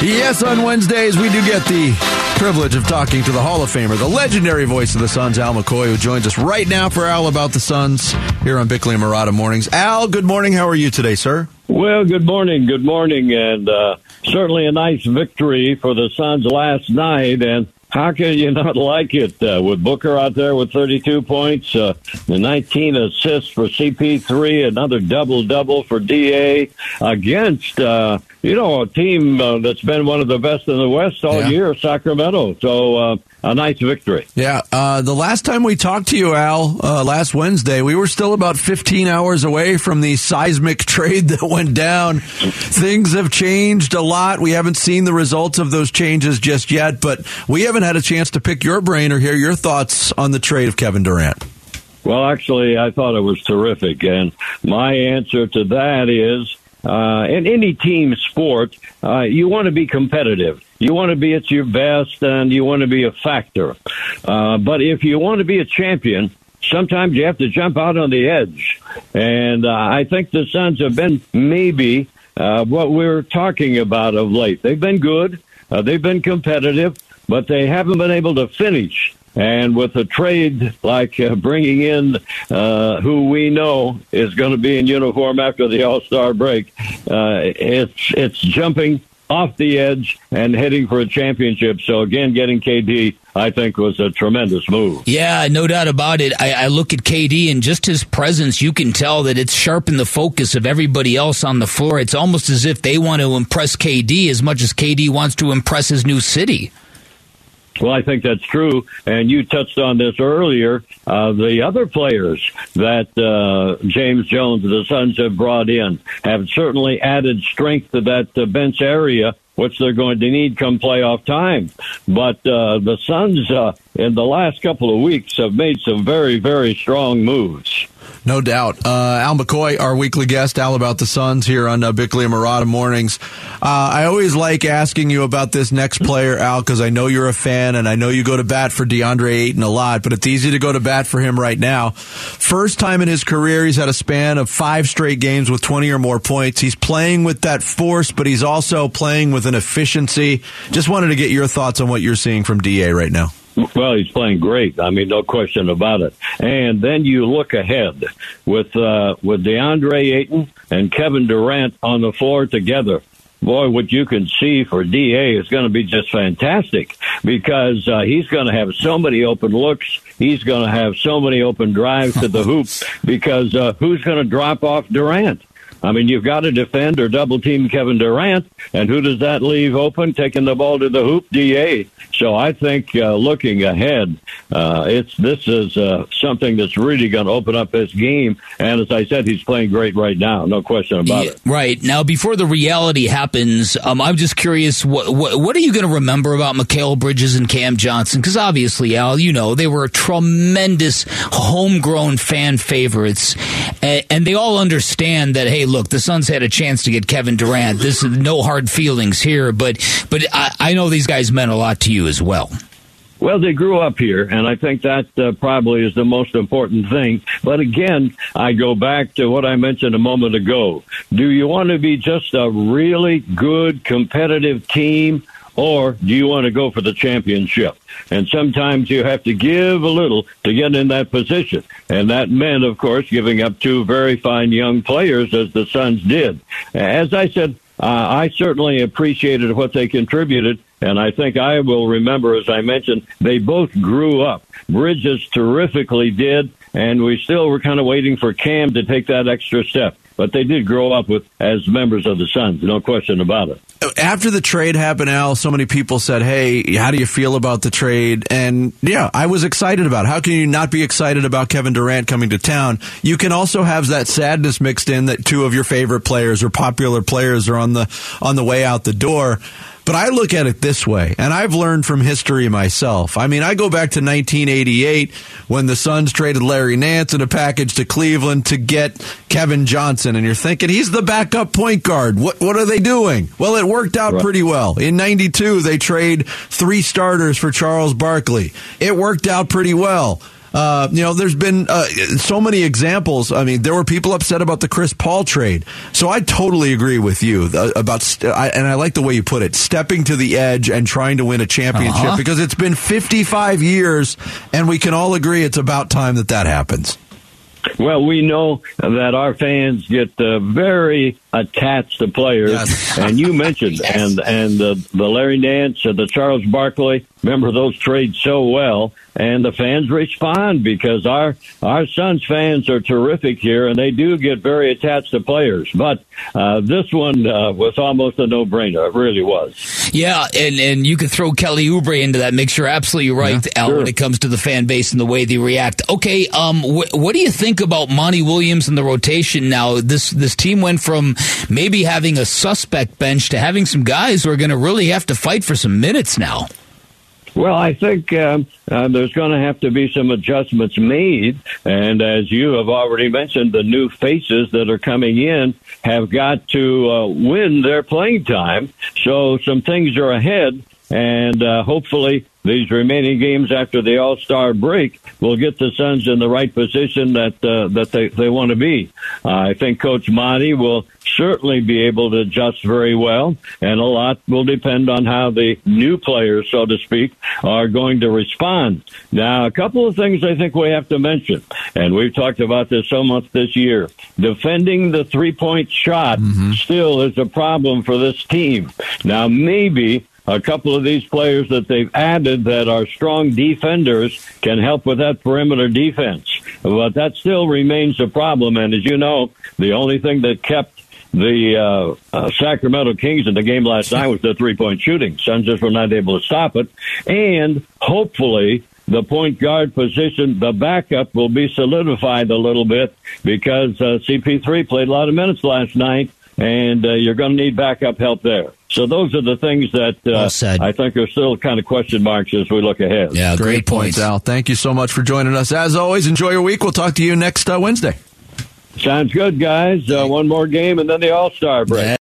Yes, on Wednesdays, we do get the privilege of talking to the Hall of Famer, the legendary voice of the Suns, Al McCoy, who joins us right now for Al About the Suns here on Bickley and Marotta Mornings. Al, good morning. How are you today, sir? Well, good morning. Good morning. And uh, certainly a nice victory for the Suns last night. And how can you not like it uh, with Booker out there with 32 points, uh, 19 assists for CP3, another double double for DA against uh, you know a team uh, that's been one of the best in the West all Yeah. year, Sacramento. So uh, a nice victory. Yeah. Uh, the last time we talked to you, Al, uh, last Wednesday, we were still about 15 hours away from the seismic trade that went down. Things have changed a lot. We haven't seen the results of those changes just yet, but we haven't had a chance to pick your brain or hear your thoughts on the trade of Kevin Durant. Well, actually, I thought it was terrific. And my answer to that is uh, in any team sport, uh, you want to be competitive. You want to be at your best and you want to be a factor. Uh, but if you want to be a champion, sometimes you have to jump out on the edge. And uh, I think the Suns have been maybe uh, what we're talking about of late. They've been good, uh, they've been competitive, but they haven't been able to finish. And with a trade like uh, bringing in uh, who we know is going to be in uniform after the All Star break, uh, it's it's jumping off the edge and heading for a championship. So again, getting KD, I think, was a tremendous move. Yeah, no doubt about it. I, I look at KD and just his presence, you can tell that it's sharpened the focus of everybody else on the floor. It's almost as if they want to impress KD as much as KD wants to impress his new city. Well, I think that's true. And you touched on this earlier. Uh, the other players that uh, James Jones the Suns have brought in have certainly added strength to that uh, bench area, which they're going to need come playoff time. But uh, the Suns, uh, in the last couple of weeks, have made some very, very strong moves. No doubt. Uh, Al McCoy, our weekly guest, Al about the Suns here on uh, Bickley and Marotta Mornings. Uh, I always like asking you about this next player, Al, because I know you're a fan and I know you go to bat for DeAndre Ayton a lot, but it's easy to go to bat for him right now. First time in his career, he's had a span of five straight games with 20 or more points. He's playing with that force, but he's also playing with an efficiency. Just wanted to get your thoughts on what you're seeing from DA right now. Well, he's playing great. I mean, no question about it. And then you look ahead with uh, with DeAndre Ayton and Kevin Durant on the floor together. Boy, what you can see for DA is going to be just fantastic because uh, he's going to have so many open looks. He's going to have so many open drives to the hoop because uh, who's going to drop off Durant? I mean, you've got to defend or double team Kevin Durant, and who does that leave open? Taking the ball to the hoop, DA. So I think uh, looking ahead, uh, it's this is uh, something that's really going to open up this game. And as I said, he's playing great right now, no question about Yeah, it. Right now, before the reality happens, um, I'm just curious. What, what, what are you going to remember about Mikal Bridges and Cam Johnson? Because obviously, Al, you know they were tremendous homegrown fan favorites, and, and they all understand that. Hey, look, the Suns had a chance to get Kevin Durant. This is no hard feelings here, but but I, I know these guys meant a lot to you as well. Well, they grew up here, and I think that uh, probably is the most important thing. But again, I go back to what I mentioned a moment ago. Do you want to be just a really good competitive team, or do you want to go for the championship? And sometimes you have to give a little to get in that position. And that meant, of course, giving up two very fine young players, as the Suns did. As I said, uh, I certainly appreciated what they contributed, and I think I will remember, as I mentioned, they both grew up. Bridges terrifically did, and we still were kind of waiting for Cam to take that extra step. But they did grow up with as members of the Suns, no question about it. after the trade happened, Al, so many people said, "Hey, how do you feel about the trade?" And yeah, I was excited about. It. How can you not be excited about Kevin Durant coming to town? You can also have that sadness mixed in that two of your favorite players or popular players are on the on the way out the door. But I look at it this way, and I've learned from history myself. I mean, I go back to 1988 when the Suns traded Larry Nance in a package to Cleveland to get Kevin Johnson, and you're thinking he's the backup point guard. What what are they doing? Well, it worked out Right. pretty well. In 92, they trade three starters for Charles Barkley. It worked out pretty well. Uh, you know, there's been uh, so many examples. I mean, there were people upset about the Chris Paul trade. So I totally agree with you uh, about, st- I, and I like the way you put it, stepping to the edge and trying to win a championship Uh-huh. because it's been 55 years, and we can all agree it's about time that that happens. Well, we know that our fans get uh, very attached to players, Yes. and you mentioned and and the the Larry Nance, uh, the Charles Barkley. Remember those trades so well, and the fans respond because our our Suns fans are terrific here, and they do get very attached to players. But uh, this one uh, was almost a no brainer. It really was. Yeah, and, and you could throw Kelly Oubre into that mix. You're absolutely right, Al, when it comes to the fan base and the way they react. Okay, um, wh- what do you think about Monty Williams and the rotation now? This this team went from maybe having a suspect bench to having some guys who are going to really have to fight for some minutes now. Well, I think um, uh, there's going to have to be some adjustments made. And as you have already mentioned, the new faces that are coming in have got to uh, win their playing time. So some things are ahead. And uh, hopefully, these remaining games after the All Star break will get the Suns in the right position that uh, that they, they want to be. I think Coach Monty will certainly be able to adjust very well, and a lot will depend on how the new players, so to speak, are going to respond. Now, a couple of things I think we have to mention, and we've talked about this so much this year. Defending the three point shot mm-hmm. still is a problem for this team. Now, maybe a couple of these players that they've added that are strong defenders can help with that perimeter defense. But that still remains a problem. And as you know, the only thing that kept the uh, uh, Sacramento Kings in the game last night was the three point shooting. Suns just were not able to stop it. And hopefully, the point guard position, the backup will be solidified a little bit because uh, CP3 played a lot of minutes last night, and uh, you're going to need backup help there. So those are the things that uh, Well said. I think are still kind of question marks as we look ahead. Yeah, great, points, Al. Thank you so much for joining us. As always, enjoy your week. We'll talk to you next uh, Wednesday. Sounds good, guys. Uh, one more game and then the All Star break.